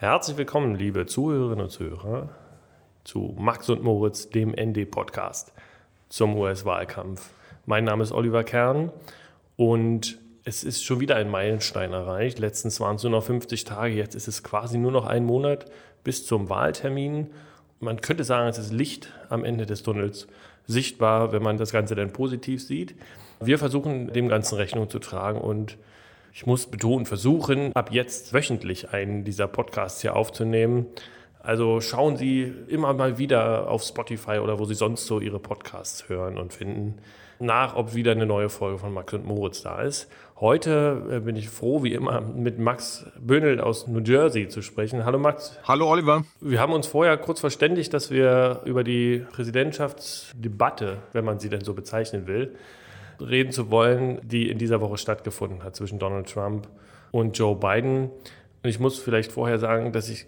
Herzlich willkommen, liebe Zuhörerinnen und Zuhörer, zu Max und Moritz, dem ND-Podcast zum US-Wahlkampf. Mein Name ist Oliver Kern und es ist schon wieder ein Meilenstein erreicht. Letztens waren es nur noch 50 Tage, jetzt ist es quasi nur noch ein Monat bis zum Wahltermin. Man könnte sagen, es ist Licht am Ende des Tunnels sichtbar, wenn man das Ganze dann positiv sieht. Wir versuchen dem Ganzen Rechnung zu tragen und ich muss betonen, versuchen, ab jetzt wöchentlich einen dieser Podcasts hier aufzunehmen. Also schauen Sie immer mal wieder auf Spotify oder wo Sie sonst so Ihre Podcasts hören und finden nach, ob wieder eine neue Folge von Max und Moritz da ist. Heute äh, bin ich froh, wie immer, mit Max Böhnel aus New Jersey zu sprechen. Hallo Max. Hallo Oliver. Wir haben uns vorher kurz verständigt, dass wir über die Präsidentschaftsdebatte, wenn man sie denn so bezeichnen will, reden zu wollen, die in dieser Woche stattgefunden hat zwischen Donald Trump und Joe Biden. Und ich muss vielleicht vorher sagen, dass ich,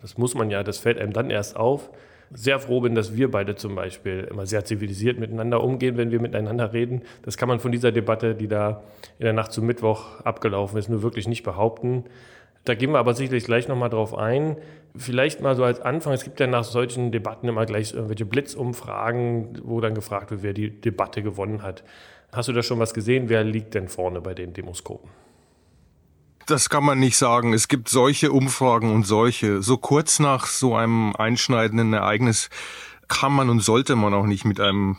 das muss man ja, das fällt einem dann erst auf, sehr froh bin, dass wir beide zum Beispiel immer sehr zivilisiert miteinander umgehen, wenn wir miteinander reden. Das kann man von dieser Debatte, die da in der Nacht zum Mittwoch abgelaufen ist, nur wirklich nicht behaupten. Da gehen wir aber sicherlich gleich nochmal drauf ein. Vielleicht mal so als Anfang, es gibt ja nach solchen Debatten immer gleich irgendwelche Blitzumfragen, wo dann gefragt wird, wer die Debatte gewonnen hat. Hast du da schon was gesehen? Wer liegt denn vorne bei den Demoskopen? Das kann man nicht sagen. Es gibt solche Umfragen und solche. So kurz nach so einem einschneidenden Ereignis kann man und sollte man auch nicht mit einem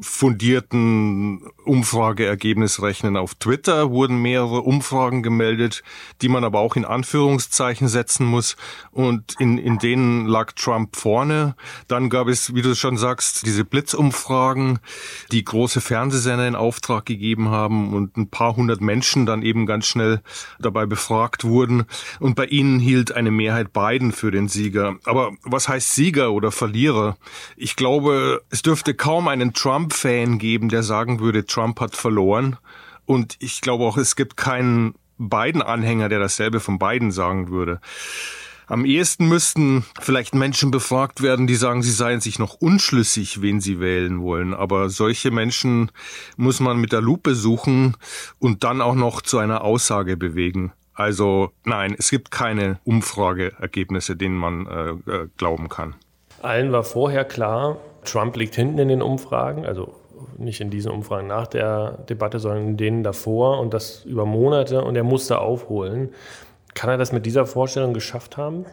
fundierten Umfrageergebnis rechnen. Auf Twitter wurden mehrere Umfragen gemeldet, die man aber auch in Anführungszeichen setzen muss. Und in, in denen lag Trump vorne. Dann gab es, wie du schon sagst, diese Blitzumfragen, die große Fernsehsender in Auftrag gegeben haben und ein paar hundert Menschen dann eben ganz schnell dabei befragt wurden. Und bei ihnen hielt eine Mehrheit Biden für den Sieger. Aber was heißt Sieger oder Verlierer? Ich glaube, es dürfte kaum einen Trump-Fan geben, der sagen würde, Trump hat verloren. Und ich glaube auch, es gibt keinen Biden-Anhänger, der dasselbe von Biden sagen würde. Am ehesten müssten vielleicht Menschen befragt werden, die sagen, sie seien sich noch unschlüssig, wen sie wählen wollen. Aber solche Menschen muss man mit der Lupe suchen und dann auch noch zu einer Aussage bewegen. Also nein, es gibt keine Umfrageergebnisse, denen man äh, äh glauben kann. Allen war vorher klar, Trump liegt hinten in den Umfragen, also nicht in diesen Umfragen nach der Debatte, sondern in denen davor und das über Monate und er musste aufholen. Kann er das mit dieser Vorstellung geschafft haben?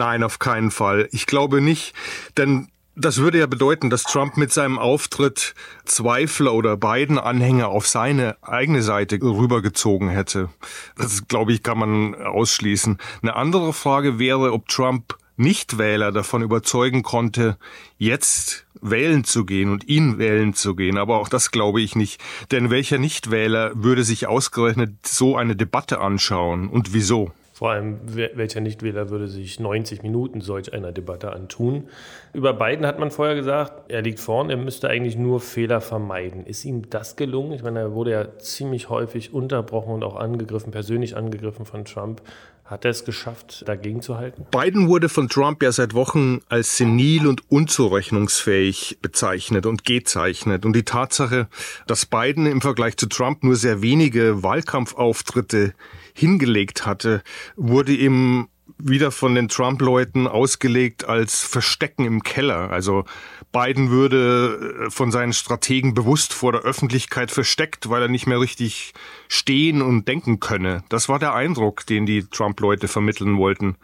Nein, auf keinen Fall. Ich glaube nicht, denn das würde ja bedeuten, dass Trump mit seinem Auftritt Zweifler oder beiden Anhänger auf seine eigene Seite rübergezogen hätte. Das, glaube ich, kann man ausschließen. Eine andere Frage wäre, ob Trump Nichtwähler davon überzeugen konnte, jetzt wählen zu gehen und ihn wählen zu gehen. Aber auch das glaube ich nicht. Denn welcher Nichtwähler würde sich ausgerechnet so eine Debatte anschauen und wieso? Vor allem, welcher Nichtwähler würde sich 90 Minuten solch einer Debatte antun? Über Biden hat man vorher gesagt, er liegt vorn, er müsste eigentlich nur Fehler vermeiden. Ist ihm das gelungen? Ich meine, er wurde ja ziemlich häufig unterbrochen und auch angegriffen, persönlich angegriffen von Trump. Hat er es geschafft, dagegen zu halten? Biden wurde von Trump ja seit Wochen als senil und unzurechnungsfähig bezeichnet und gezeichnet. Und die Tatsache, dass Biden im Vergleich zu Trump nur sehr wenige Wahlkampfauftritte hingelegt hatte, wurde ihm wieder von den Trump-Leuten ausgelegt als Verstecken im Keller. Also Biden würde äh, von seinen Strategen bewusst vor der Öffentlichkeit versteckt, weil er nicht mehr richtig stehen und denken könne. Das war der Eindruck, den die Trump-Leute vermitteln wollten.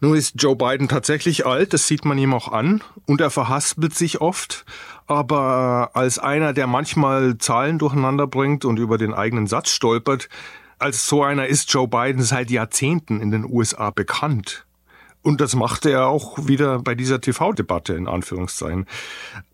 Nun ist Joe Biden tatsächlich alt, das sieht man ihm auch an, und er verhaspelt sich oft, aber als einer, der manchmal Zahlen durcheinander bringt und über den eigenen Satz stolpert, als so einer ist Joe Biden seit Jahrzehnten in den USA bekannt. Und das machte er auch wieder bei dieser TV-Debatte in Anführungszeichen.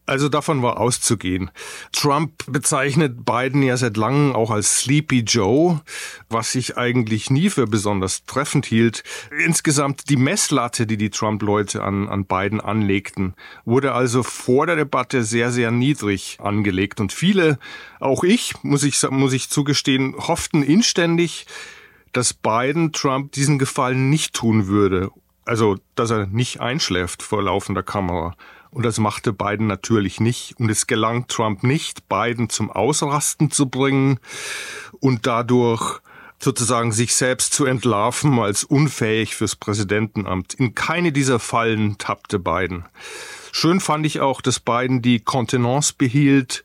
Also davon war auszugehen. Trump bezeichnet Biden ja seit langem auch als Sleepy Joe, was ich eigentlich nie für besonders treffend hielt. Insgesamt die Messlatte, die die Trump-Leute an, an Biden anlegten, wurde also vor der Debatte sehr, sehr niedrig angelegt. Und viele, auch ich, muss ich, muss ich zugestehen, hofften inständig, dass Biden Trump diesen Gefallen nicht tun würde also, dass er nicht einschläft vor laufender Kamera. Und das machte Biden natürlich nicht. Und es gelang Trump nicht, Biden zum Ausrasten zu bringen und dadurch sozusagen sich selbst zu entlarven als unfähig fürs Präsidentenamt. In keine dieser Fallen tappte Biden. Schön fand ich auch, dass Biden die Kontenance behielt,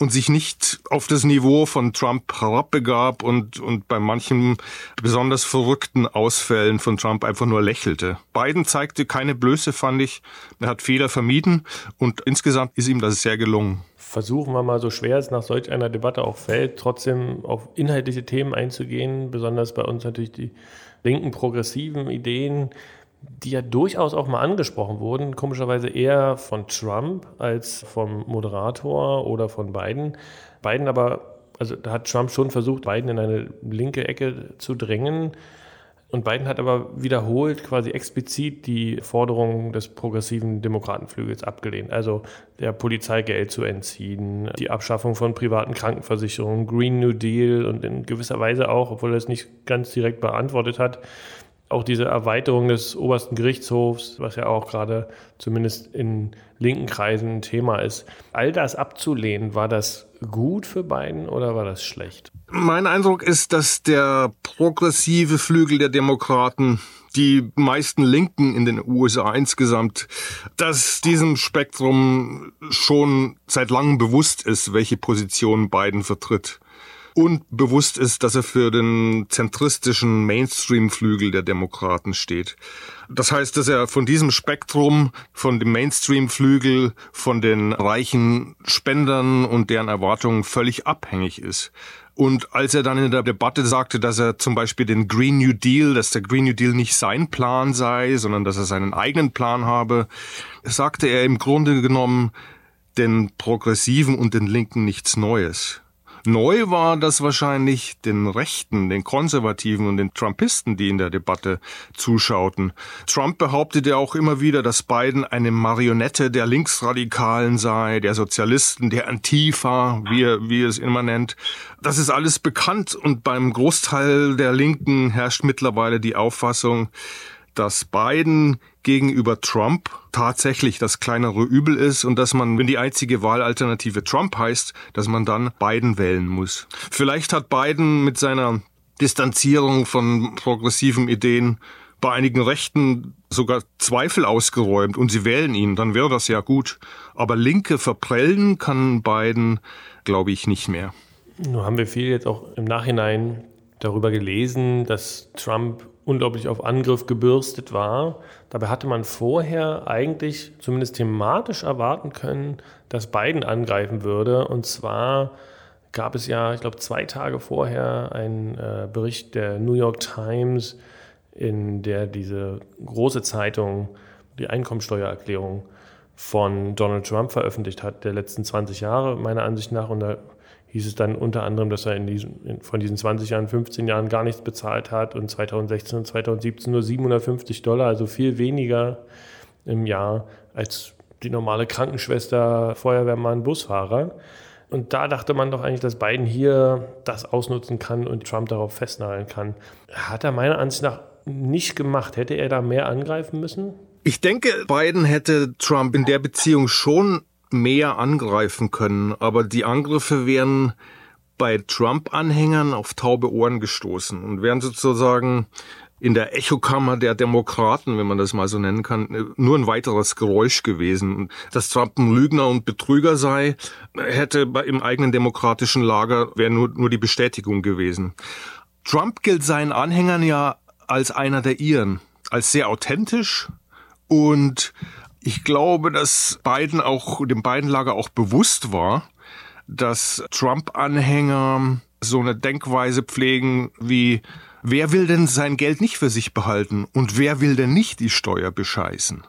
und sich nicht auf das Niveau von Trump herabbegab und, und bei manchen besonders verrückten Ausfällen von Trump einfach nur lächelte. Biden zeigte keine Blöße, fand ich. Er hat Fehler vermieden und insgesamt ist ihm das sehr gelungen. Versuchen wir mal, so schwer es nach solch einer Debatte auch fällt, trotzdem auf inhaltliche Themen einzugehen, besonders bei uns natürlich die linken progressiven Ideen die ja durchaus auch mal angesprochen wurden, komischerweise eher von Trump als vom Moderator oder von Biden. Biden aber, also da hat Trump schon versucht, Biden in eine linke Ecke zu drängen. Und Biden hat aber wiederholt quasi explizit die Forderungen des progressiven Demokratenflügels abgelehnt. Also der Polizei Geld zu entziehen, die Abschaffung von privaten Krankenversicherungen, Green New Deal und in gewisser Weise auch, obwohl er es nicht ganz direkt beantwortet hat, auch diese Erweiterung des obersten Gerichtshofs, was ja auch gerade zumindest in linken Kreisen ein Thema ist, all das abzulehnen, war das gut für Biden oder war das schlecht? Mein Eindruck ist, dass der progressive Flügel der Demokraten die meisten Linken in den USA insgesamt, dass diesem Spektrum schon seit langem bewusst ist, welche Position Biden vertritt und bewusst ist, dass er für den zentristischen Mainstream-Flügel der Demokraten steht. Das heißt, dass er von diesem Spektrum, von dem Mainstream-Flügel, von den reichen Spendern und deren Erwartungen völlig abhängig ist. Und als er dann in der Debatte sagte, dass er zum Beispiel den Green New Deal, dass der Green New Deal nicht sein Plan sei, sondern dass er seinen eigenen Plan habe, sagte er im Grunde genommen den Progressiven und den Linken nichts Neues. Neu war das wahrscheinlich den Rechten, den Konservativen und den Trumpisten, die in der Debatte zuschauten. Trump behauptete auch immer wieder, dass Biden eine Marionette der Linksradikalen sei, der Sozialisten, der Antifa, wie er, wie er es immer nennt. Das ist alles bekannt und beim Großteil der Linken herrscht mittlerweile die Auffassung, dass Biden gegenüber Trump tatsächlich das kleinere Übel ist und dass man, wenn die einzige Wahlalternative Trump heißt, dass man dann Biden wählen muss. Vielleicht hat Biden mit seiner Distanzierung von progressiven Ideen bei einigen Rechten sogar Zweifel ausgeräumt und sie wählen ihn, dann wäre das ja gut. Aber Linke verprellen kann Biden, glaube ich, nicht mehr. Nun haben wir viel jetzt auch im Nachhinein darüber gelesen, dass Trump unglaublich auf Angriff gebürstet war. Dabei hatte man vorher eigentlich zumindest thematisch erwarten können, dass Biden angreifen würde. Und zwar gab es ja, ich glaube, zwei Tage vorher einen äh, Bericht der New York Times, in der diese große Zeitung die Einkommensteuererklärung von Donald Trump veröffentlicht hat, der letzten 20 Jahre, meiner Ansicht nach. Und da hieß es dann unter anderem, dass er in diesen, in, von diesen 20 Jahren, 15 Jahren gar nichts bezahlt hat und 2016 und 2017 nur 750 Dollar, also viel weniger im Jahr als die normale Krankenschwester, Feuerwehrmann, Busfahrer. Und da dachte man doch eigentlich, dass Biden hier das ausnutzen kann und Trump darauf festnageln kann. Hat er meiner Ansicht nach nicht gemacht. Hätte er da mehr angreifen müssen? Ich denke, Biden hätte Trump in der Beziehung schon mehr angreifen können, aber die Angriffe wären bei Trump-Anhängern auf taube Ohren gestoßen und wären sozusagen in der Echokammer der Demokraten, wenn man das mal so nennen kann, nur ein weiteres Geräusch gewesen. Dass Trump ein Lügner und Betrüger sei, hätte im eigenen demokratischen Lager wäre nur, nur die Bestätigung gewesen. Trump gilt seinen Anhängern ja als einer der ihren, als sehr authentisch und ich glaube, dass Biden auch, dem Biden-Lager auch bewusst war, dass Trump-Anhänger so eine Denkweise pflegen wie, wer will denn sein Geld nicht für sich behalten und wer will denn nicht die Steuer bescheißen?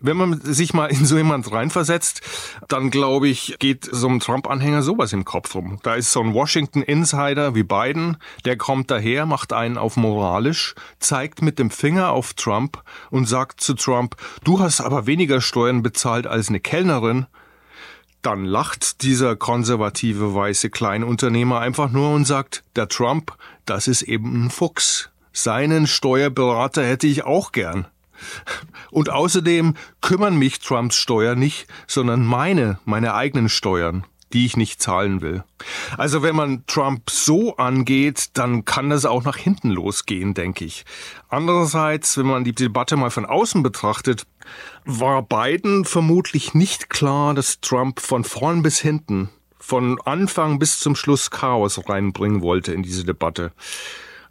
Wenn man sich mal in so jemand reinversetzt, dann glaube ich, geht so einem Trump-Anhänger sowas im Kopf rum. Da ist so ein Washington-Insider wie Biden, der kommt daher, macht einen auf moralisch, zeigt mit dem Finger auf Trump und sagt zu Trump, du hast aber weniger Steuern bezahlt als eine Kellnerin. Dann lacht dieser konservative weiße Kleinunternehmer einfach nur und sagt, der Trump, das ist eben ein Fuchs. Seinen Steuerberater hätte ich auch gern. Und außerdem kümmern mich Trumps Steuern nicht, sondern meine, meine eigenen Steuern. die ich nicht zahlen will. Also wenn man Trump so angeht, dann kann das auch nach hinten losgehen, denke ich. Andererseits, wenn man die Debatte mal von außen betrachtet, war Biden vermutlich nicht klar, dass Trump von vorn bis hinten, von Anfang bis zum Schluss Chaos reinbringen wollte in diese Debatte.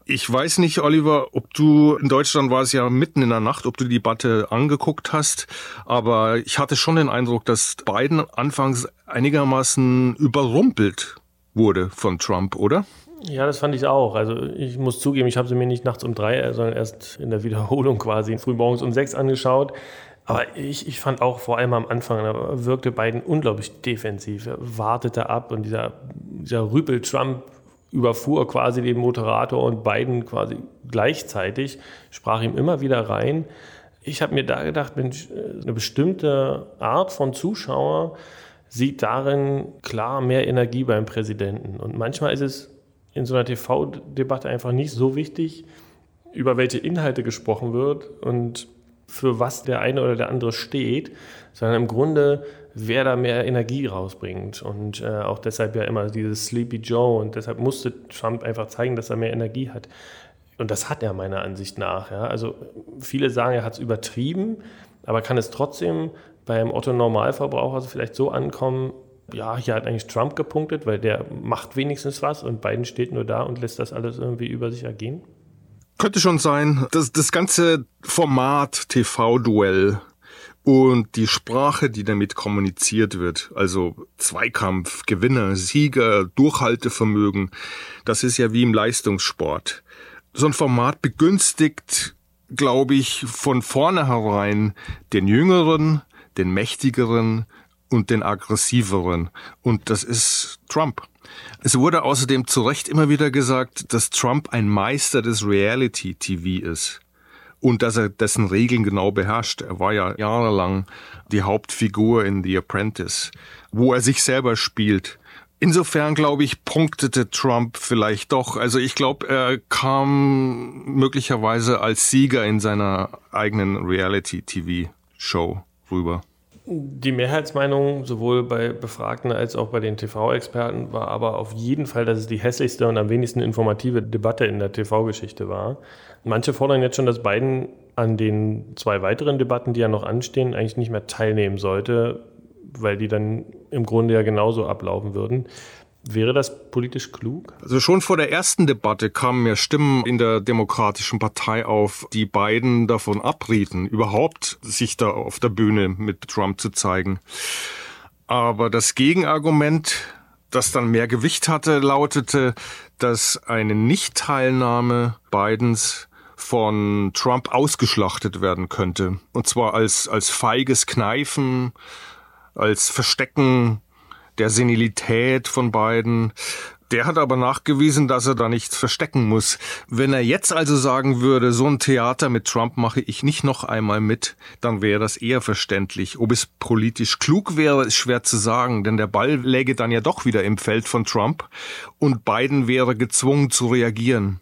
Ich weiß nicht, Oliver, ob du in Deutschland war es ja mitten in der Nacht, ob du die Debatte angeguckt hast, aber ich hatte schon den Eindruck, dass Biden anfangs einigermaßen überrumpelt wurde von Trump, oder? Ja, das fand ich auch. Also ich muss zugeben, ich habe sie mir nicht nachts um drei, sondern erst in der Wiederholung quasi frühmorgens um sechs angeschaut. Aber ich, ich fand auch vor allem am Anfang, da wirkte Biden unglaublich defensiv. Er wartete ab und dieser, dieser Rüpel-Trump überfuhr quasi den Moderator und Biden quasi gleichzeitig, sprach ihm immer wieder rein. Ich habe mir da gedacht, Mensch, eine bestimmte Art von Zuschauer sieht darin klar mehr Energie beim Präsidenten. Und manchmal ist es in so einer TV-Debatte einfach nicht so wichtig, über welche Inhalte gesprochen wird und für was der eine oder der andere steht, sondern im Grunde wer da mehr Energie rausbringt. Und äh, auch deshalb ja immer dieses Sleepy Joe. Und deshalb musste Trump einfach zeigen, dass er mehr Energie hat. Und das hat er meiner Ansicht nach. Ja. Also viele sagen, er hat es übertrieben, aber kann es trotzdem beim Otto Normalverbraucher vielleicht so ankommen, ja, hier hat eigentlich Trump gepunktet, weil der macht wenigstens was und Biden steht nur da und lässt das alles irgendwie über sich ergehen? Könnte schon sein. Das, das ganze Format TV-Duell und die Sprache, die damit kommuniziert wird, also Zweikampf, Gewinner, Sieger, Durchhaltevermögen, das ist ja wie im Leistungssport. So ein Format begünstigt, glaube ich, von vornherein den Jüngeren, den Mächtigeren und den Aggressiveren. Und das ist Trump. Es wurde außerdem zu Recht immer wieder gesagt, dass Trump ein Meister des Reality-TV ist und dass er dessen Regeln genau beherrscht. Er war ja jahrelang die Hauptfigur in The Apprentice, wo er sich selber spielt. Insofern glaube ich, punktete Trump vielleicht doch. Also ich glaube, er kam möglicherweise als Sieger in seiner eigenen Reality-TV-Show rüber. Die Mehrheitsmeinung sowohl bei Befragten als auch bei den TV-Experten war aber auf jeden Fall, dass es die hässlichste und am wenigsten informative Debatte in der TV-Geschichte war. Manche fordern jetzt schon, dass Biden an den zwei weiteren Debatten, die ja noch anstehen, eigentlich nicht mehr teilnehmen sollte, weil die dann im Grunde ja genauso ablaufen würden. Wäre das politisch klug? Also schon vor der ersten Debatte kamen ja Stimmen in der Demokratischen Partei auf, die beiden davon abrieten, überhaupt sich da auf der Bühne mit Trump zu zeigen. Aber das Gegenargument, das dann mehr Gewicht hatte, lautete, dass eine Nichtteilnahme Bidens von Trump ausgeschlachtet werden könnte. Und zwar als, als feiges Kneifen, als Verstecken der Senilität von beiden. Der hat aber nachgewiesen, dass er da nichts verstecken muss. Wenn er jetzt also sagen würde, so ein Theater mit Trump mache ich nicht noch einmal mit, dann wäre das eher verständlich. Ob es politisch klug wäre, ist schwer zu sagen, denn der Ball läge dann ja doch wieder im Feld von Trump und Biden wäre gezwungen zu reagieren.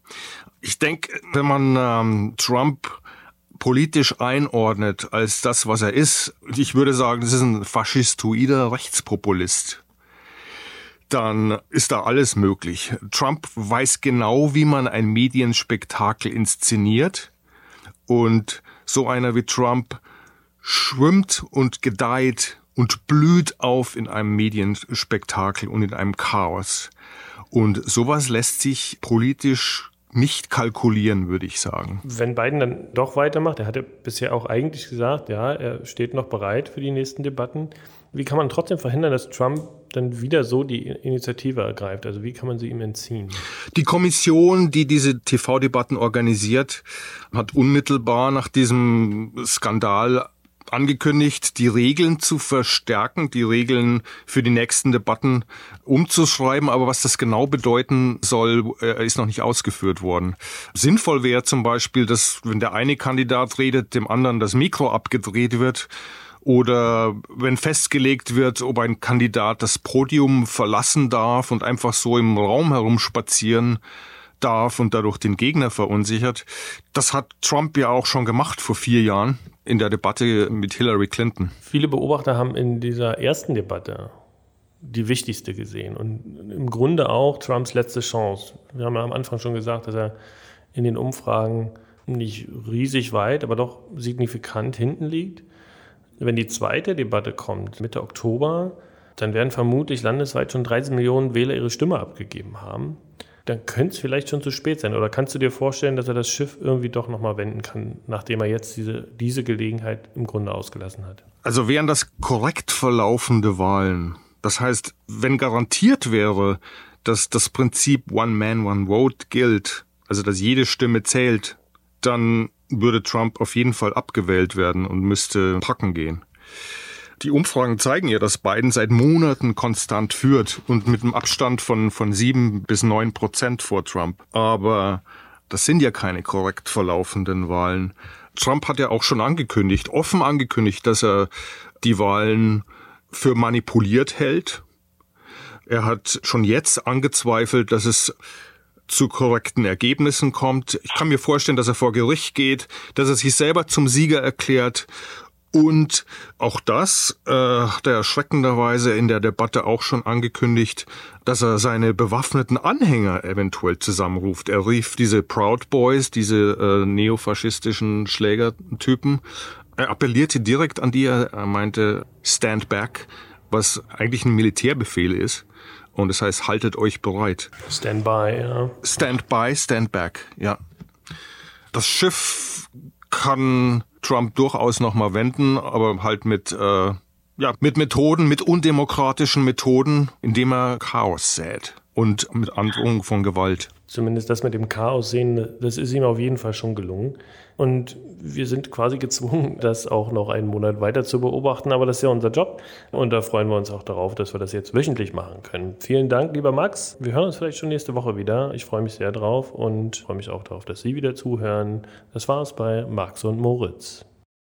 Ich denke, wenn man ähm, Trump politisch einordnet als das, was er ist, ich würde sagen, das ist ein faschistoider Rechtspopulist dann ist da alles möglich. Trump weiß genau, wie man ein Medienspektakel inszeniert und so einer wie Trump schwimmt und gedeiht und blüht auf in einem Medienspektakel und in einem Chaos. Und sowas lässt sich politisch nicht kalkulieren, würde ich sagen. Wenn Biden dann doch weitermacht, er hatte bisher auch eigentlich gesagt, ja, er steht noch bereit für die nächsten Debatten. Wie kann man trotzdem verhindern, dass Trump dann wieder so die Initiative ergreift? Also wie kann man sie ihm entziehen? Die Kommission, die diese TV-Debatten organisiert, hat unmittelbar nach diesem Skandal angekündigt, die Regeln zu verstärken, die Regeln für die nächsten Debatten umzuschreiben. Aber was das genau bedeuten soll, äh, ist noch nicht ausgeführt worden. Sinnvoll wäre zum Beispiel, dass wenn der eine Kandidat redet, dem anderen das Mikro abgedreht wird oder wenn festgelegt wird, ob ein Kandidat das Podium verlassen darf und einfach so im Raum herumspazieren darf und dadurch den Gegner verunsichert. Das hat Trump ja auch schon gemacht vor vier Jahren in der Debatte mit Hillary Clinton. Viele Beobachter haben in dieser ersten Debatte die wichtigste gesehen und im Grunde auch Trumps letzte Chance. Wir haben ja am Anfang schon gesagt, dass er in den Umfragen nicht riesig weit, aber doch signifikant hinten liegt. Wenn die zweite Debatte kommt, Mitte Oktober, dann werden vermutlich landesweit schon 30 Millionen Wähler ihre Stimme abgegeben haben. Dann könnte es vielleicht schon zu spät sein. Oder kannst du dir vorstellen, dass er das Schiff irgendwie doch nochmal wenden kann, nachdem er jetzt diese, diese Gelegenheit im Grunde ausgelassen hat? Also wären das korrekt verlaufende Wahlen. Das heißt, wenn garantiert wäre, dass das Prinzip One Man, One Vote gilt, also dass jede Stimme zählt, dann würde Trump auf jeden Fall abgewählt werden und müsste packen gehen. Die Umfragen zeigen ja, dass Biden seit Monaten konstant führt und mit einem Abstand von, von sieben bis neun Prozent vor Trump. Aber das sind ja keine korrekt verlaufenden Wahlen. Trump hat ja auch schon angekündigt, offen angekündigt, dass er die Wahlen für manipuliert hält. Er hat schon jetzt angezweifelt, dass es zu korrekten Ergebnissen kommt. Ich kann mir vorstellen, dass er vor Gericht geht, dass er sich selber zum Sieger erklärt. Und auch das äh, hat er erschreckenderweise in der Debatte auch schon angekündigt, dass er seine bewaffneten Anhänger eventuell zusammenruft. Er rief diese Proud Boys, diese äh, neofaschistischen Schlägertypen. Er appellierte direkt an die, er meinte Stand back, was eigentlich ein Militärbefehl ist. Und es das heißt, haltet euch bereit. Stand by, ja. Stand by, stand back, ja. Das Schiff kann Trump durchaus nochmal wenden, aber halt mit, äh, ja, mit Methoden, mit undemokratischen Methoden, indem er Chaos sät und mit Androhung von Gewalt. Zumindest das mit dem Chaos sehen, das ist ihm auf jeden Fall schon gelungen. Und wir sind quasi gezwungen, das auch noch einen Monat weiter zu beobachten, aber das ist ja unser Job. Und da freuen wir uns auch darauf, dass wir das jetzt wöchentlich machen können. Vielen Dank, lieber Max. Wir hören uns vielleicht schon nächste Woche wieder. Ich freue mich sehr drauf und freue mich auch darauf, dass Sie wieder zuhören. Das war es bei Max und Moritz.